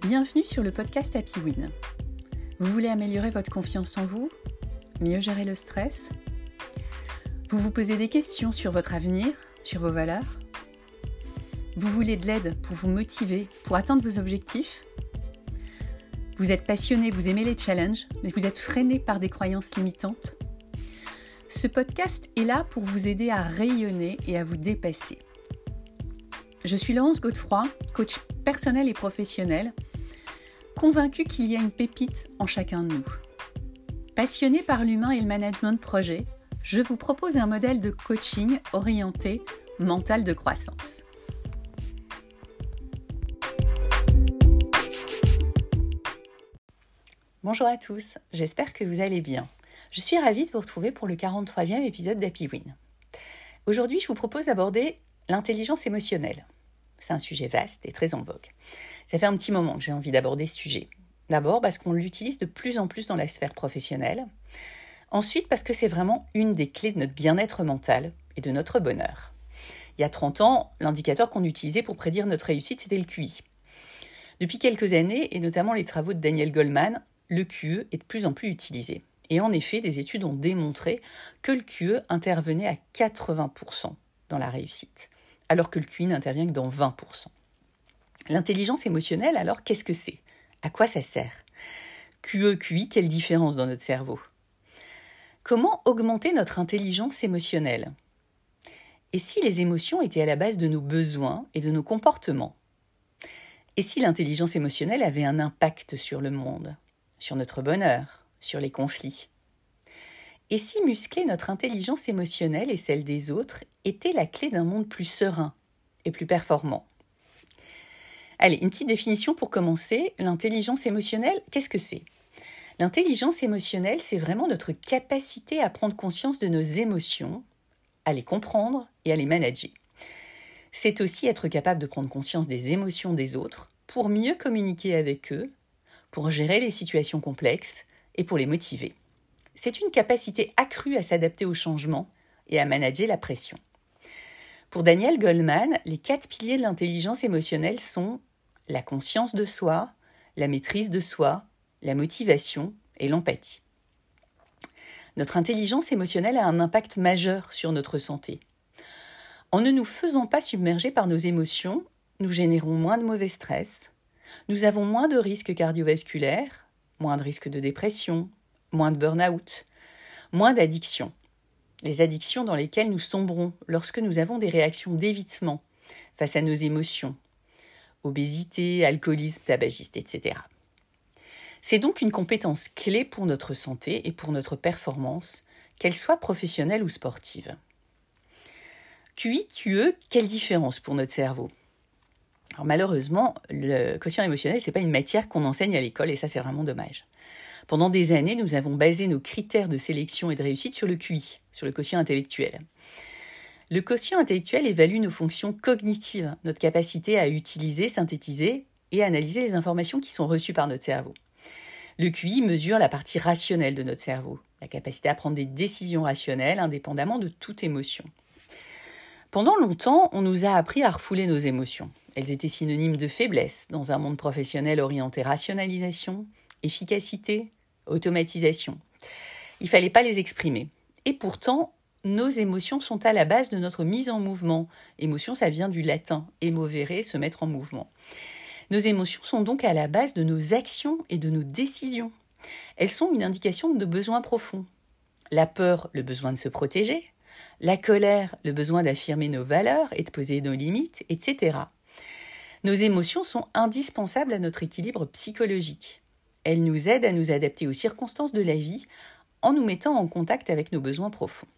Bienvenue sur le podcast Happy Win. Vous voulez améliorer votre confiance en vous Mieux gérer le stress? Vous vous posez des questions sur votre avenir, sur vos valeurs? Vous voulez de l'aide pour vous motiver, pour atteindre vos objectifs? Vous êtes passionné, vous aimez les challenges, mais vous êtes freiné par des croyances limitantes? Ce podcast est là pour vous aider à rayonner et à vous dépasser. Je suis Laurence Godefroy, coach personnel et professionnel convaincu qu'il y a une pépite en chacun de nous. Passionné par l'humain et le management de projet, je vous propose un modèle de coaching orienté mental de croissance. Bonjour à tous, j'espère que vous allez bien. Je suis ravie de vous retrouver pour le 43e épisode d'Happy Win. Aujourd'hui, je vous propose d'aborder l'intelligence émotionnelle. C'est un sujet vaste et très en vogue. Ça fait un petit moment que j'ai envie d'aborder ce sujet. D'abord parce qu'on l'utilise de plus en plus dans la sphère professionnelle. Ensuite parce que c'est vraiment une des clés de notre bien-être mental et de notre bonheur. Il y a 30 ans, l'indicateur qu'on utilisait pour prédire notre réussite, c'était le QI. Depuis quelques années, et notamment les travaux de Daniel Goldman, le QE est de plus en plus utilisé. Et en effet, des études ont démontré que le QE intervenait à 80% dans la réussite alors que le QI n'intervient que dans 20%. L'intelligence émotionnelle, alors, qu'est-ce que c'est? À quoi ça sert? QE, QI, quelle différence dans notre cerveau? Comment augmenter notre intelligence émotionnelle? Et si les émotions étaient à la base de nos besoins et de nos comportements? Et si l'intelligence émotionnelle avait un impact sur le monde, sur notre bonheur, sur les conflits? Et si muscler notre intelligence émotionnelle et celle des autres était la clé d'un monde plus serein et plus performant? Allez, une petite définition pour commencer. L'intelligence émotionnelle, qu'est-ce que c'est? L'intelligence émotionnelle, c'est vraiment notre capacité à prendre conscience de nos émotions, à les comprendre et à les manager. C'est aussi être capable de prendre conscience des émotions des autres pour mieux communiquer avec eux, pour gérer les situations complexes et pour les motiver c'est une capacité accrue à s'adapter au changement et à manager la pression. Pour Daniel Goldman, les quatre piliers de l'intelligence émotionnelle sont la conscience de soi, la maîtrise de soi, la motivation et l'empathie. Notre intelligence émotionnelle a un impact majeur sur notre santé. En ne nous faisant pas submerger par nos émotions, nous générons moins de mauvais stress, nous avons moins de risques cardiovasculaires, moins de risques de dépression, moins de burn-out, moins d'addictions. Les addictions dans lesquelles nous sombrons lorsque nous avons des réactions d'évitement face à nos émotions, obésité, alcoolisme, tabagisme, etc. C'est donc une compétence clé pour notre santé et pour notre performance, qu'elle soit professionnelle ou sportive. QI, QE, quelle différence pour notre cerveau? Malheureusement, le quotient émotionnel, ce n'est pas une matière qu'on enseigne à l'école et ça c'est vraiment dommage. Pendant des années, nous avons basé nos critères de sélection et de réussite sur le QI, sur le quotient intellectuel. Le quotient intellectuel évalue nos fonctions cognitives, notre capacité à utiliser, synthétiser et analyser les informations qui sont reçues par notre cerveau. Le QI mesure la partie rationnelle de notre cerveau, la capacité à prendre des décisions rationnelles indépendamment de toute émotion. Pendant longtemps, on nous a appris à refouler nos émotions. Elles étaient synonymes de faiblesse dans un monde professionnel orienté rationalisation, efficacité, automatisation. Il fallait pas les exprimer. Et pourtant, nos émotions sont à la base de notre mise en mouvement. Émotion, ça vient du latin emovere, se mettre en mouvement. Nos émotions sont donc à la base de nos actions et de nos décisions. Elles sont une indication de besoins profonds. La peur, le besoin de se protéger. La colère, le besoin d'affirmer nos valeurs et de poser nos limites, etc. Nos émotions sont indispensables à notre équilibre psychologique. Elle nous aide à nous adapter aux circonstances de la vie en nous mettant en contact avec nos besoins profonds.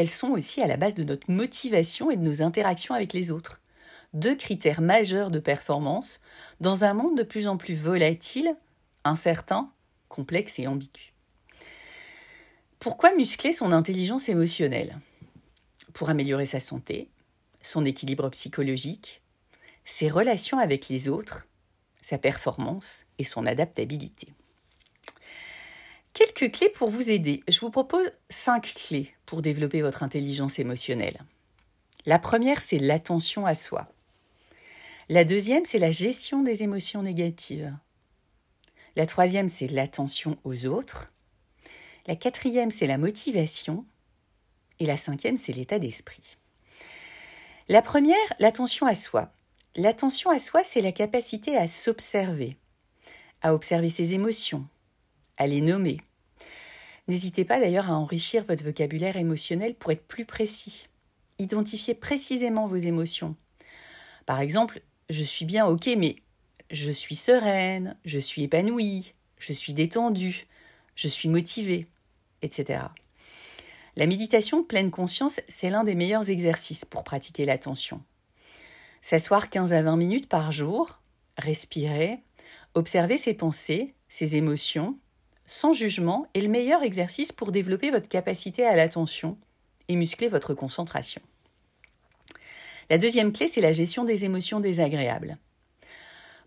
Elles sont aussi à la base de notre motivation et de nos interactions avec les autres. Deux critères majeurs de performance dans un monde de plus en plus volatile, incertain, complexe et ambigu. Pourquoi muscler son intelligence émotionnelle? Pour améliorer sa santé, son équilibre psychologique, ses relations avec les autres sa performance et son adaptabilité. Quelques clés pour vous aider. Je vous propose cinq clés pour développer votre intelligence émotionnelle. La première, c'est l'attention à soi. La deuxième, c'est la gestion des émotions négatives. La troisième, c'est l'attention aux autres. La quatrième, c'est la motivation. Et la cinquième, c'est l'état d'esprit. La première, l'attention à soi. L'attention à soi, c'est la capacité à s'observer, à observer ses émotions, à les nommer. N'hésitez pas d'ailleurs à enrichir votre vocabulaire émotionnel pour être plus précis. Identifiez précisément vos émotions. Par exemple, je suis bien ok, mais je suis sereine, je suis épanouie, je suis détendue, je suis motivée, etc. La méditation pleine conscience, c'est l'un des meilleurs exercices pour pratiquer l'attention. S'asseoir 15 à 20 minutes par jour, respirer, observer ses pensées, ses émotions, sans jugement, est le meilleur exercice pour développer votre capacité à l'attention et muscler votre concentration. La deuxième clé, c'est la gestion des émotions désagréables.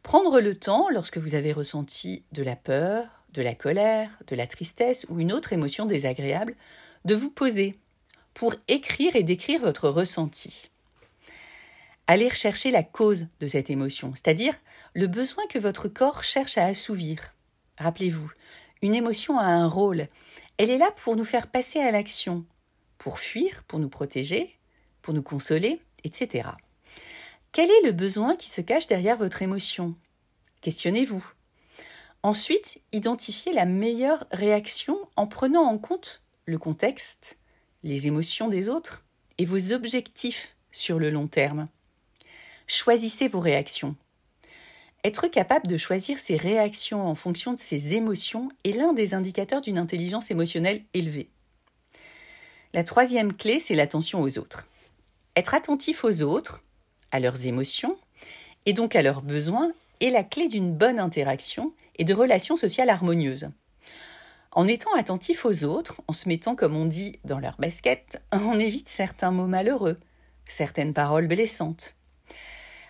Prendre le temps, lorsque vous avez ressenti de la peur, de la colère, de la tristesse ou une autre émotion désagréable, de vous poser pour écrire et décrire votre ressenti. Allez rechercher la cause de cette émotion, c'est-à-dire le besoin que votre corps cherche à assouvir. Rappelez-vous, une émotion a un rôle. Elle est là pour nous faire passer à l'action, pour fuir, pour nous protéger, pour nous consoler, etc. Quel est le besoin qui se cache derrière votre émotion? Questionnez-vous. Ensuite, identifiez la meilleure réaction en prenant en compte le contexte, les émotions des autres et vos objectifs sur le long terme. Choisissez vos réactions. Être capable de choisir ses réactions en fonction de ses émotions est l'un des indicateurs d'une intelligence émotionnelle élevée. La troisième clé, c'est l'attention aux autres. Être attentif aux autres à leurs émotions et donc à leurs besoins est la clé d'une bonne interaction et de relations sociales harmonieuses. En étant attentif aux autres, en se mettant, comme on dit, dans leur basket, on évite certains mots malheureux, certaines paroles blessantes.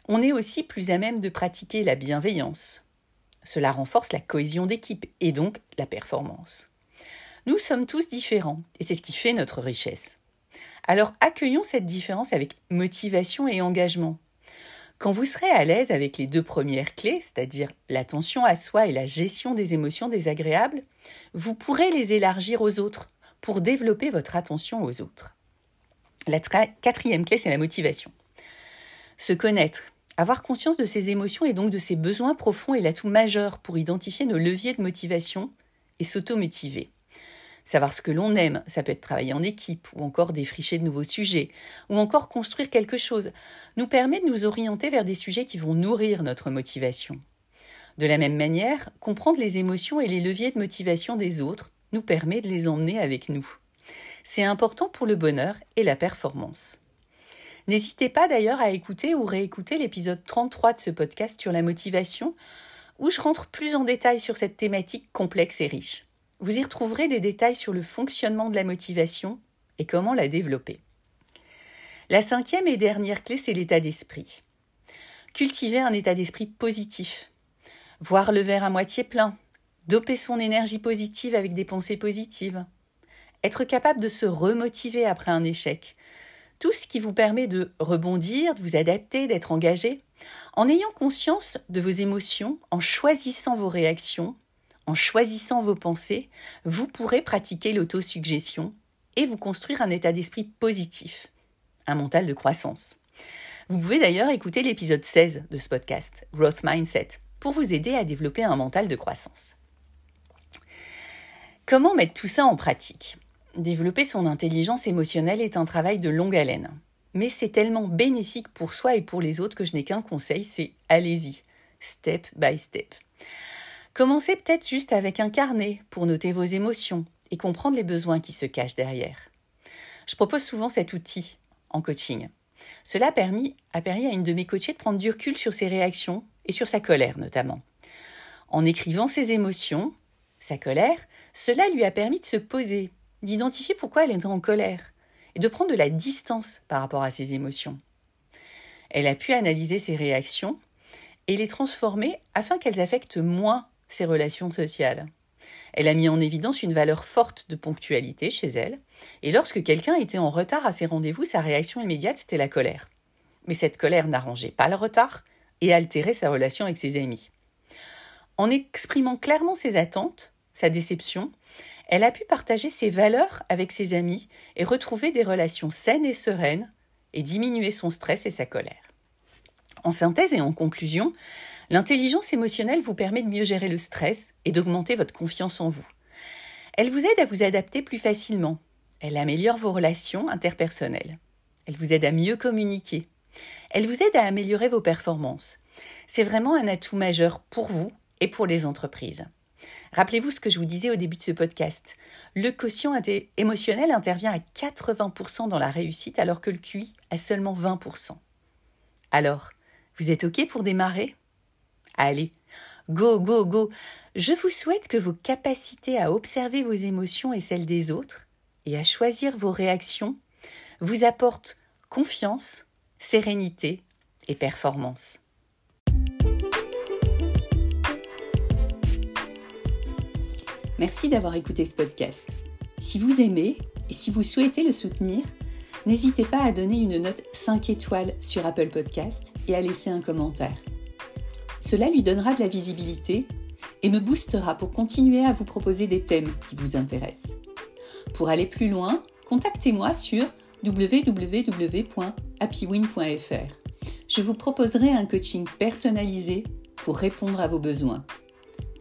On est aussi plus à même de pratiquer la bienveillance. Cela renforce la cohésion d'équipe et donc la performance. Nous sommes tous différents et c'est ce qui fait notre richesse. Alors accueillons cette différence avec motivation et engagement. Quand vous serez à l'aise avec les deux premières clés, c'est-à-dire l'attention à soi et la gestion des émotions désagréables, vous pourrez les élargir aux autres pour développer votre attention aux autres. La quatrième clé, c'est la motivation. Se connaître, avoir conscience de ses émotions et donc de ses besoins profonds est l'atout majeur pour identifier nos leviers de motivation et s'auto-motiver. Savoir ce que l'on aime, ça peut être travailler en équipe, ou encore défricher de nouveaux sujets, ou encore construire quelque chose, nous permet de nous orienter vers des sujets qui vont nourrir notre motivation. De la même manière, comprendre les émotions et les leviers de motivation des autres nous permet de les emmener avec nous. C'est important pour le bonheur et la performance. N'hésitez pas d'ailleurs à écouter ou réécouter l'épisode 33 de ce podcast sur la motivation, où je rentre plus en détail sur cette thématique complexe et riche. Vous y retrouverez des détails sur le fonctionnement de la motivation et comment la développer. La cinquième et dernière clé, c'est l'état d'esprit. Cultiver un état d'esprit positif. Voir le verre à moitié plein. Doper son énergie positive avec des pensées positives. Être capable de se remotiver après un échec. Tout ce qui vous permet de rebondir, de vous adapter, d'être engagé. En ayant conscience de vos émotions, en choisissant vos réactions, en choisissant vos pensées, vous pourrez pratiquer l'autosuggestion et vous construire un état d'esprit positif, un mental de croissance. Vous pouvez d'ailleurs écouter l'épisode 16 de ce podcast, Growth Mindset, pour vous aider à développer un mental de croissance. Comment mettre tout ça en pratique? Développer son intelligence émotionnelle est un travail de longue haleine. Mais c'est tellement bénéfique pour soi et pour les autres que je n'ai qu'un conseil, c'est allez-y, step by step. Commencez peut-être juste avec un carnet pour noter vos émotions et comprendre les besoins qui se cachent derrière. Je propose souvent cet outil en coaching. Cela a permis, à une de mes coachées de prendre du recul sur ses réactions et sur sa colère notamment. En écrivant ses émotions, sa colère, cela lui a permis de se poser, d'identifier pourquoi elle était en colère et de prendre de la distance par rapport à ses émotions. Elle a pu analyser ses réactions et les transformer afin qu'elles affectent moins ses relations sociales. Elle a mis en évidence une valeur forte de ponctualité chez elle, et lorsque quelqu'un était en retard à ses rendez-vous, sa réaction immédiate, c'était la colère. Mais cette colère n'arrangeait pas le retard et altérer sa relation avec ses amis. En exprimant clairement ses attentes, sa déception, elle a pu partager ses valeurs avec ses amis et retrouver des relations saines et sereines et diminuer son stress et sa colère. En synthèse et en conclusion, l'intelligence émotionnelle vous permet de mieux gérer le stress et d'augmenter votre confiance en vous. Elle vous aide à vous adapter plus facilement. Elle améliore vos relations interpersonnelles. Elle vous aide à mieux communiquer. Elle vous aide à améliorer vos performances. C'est vraiment un atout majeur pour vous et pour les entreprises. Rappelez-vous ce que je vous disais au début de ce podcast. Le quotient émotionnel intervient à 80% dans la réussite alors que le QI à seulement 20%. Alors, vous êtes OK pour démarrer? Allez, go, go, go Je vous souhaite que vos capacités à observer vos émotions et celles des autres et à choisir vos réactions vous apportent confiance, sérénité et performance. Merci d'avoir écouté ce podcast. Si vous aimez et si vous souhaitez le soutenir, n'hésitez pas à donner une note 5 étoiles sur Apple Podcast et à laisser un commentaire. Cela lui donnera de la visibilité et me boostera pour continuer à vous proposer des thèmes qui vous intéressent. Pour aller plus loin, contactez-moi sur www.happywin.fr. Je vous proposerai un coaching personnalisé pour répondre à vos besoins.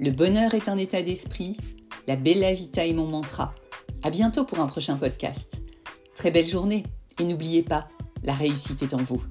Le bonheur est un état d'esprit la Bella Vita est mon mantra. À bientôt pour un prochain podcast. Très belle journée et n'oubliez pas, la réussite est en vous.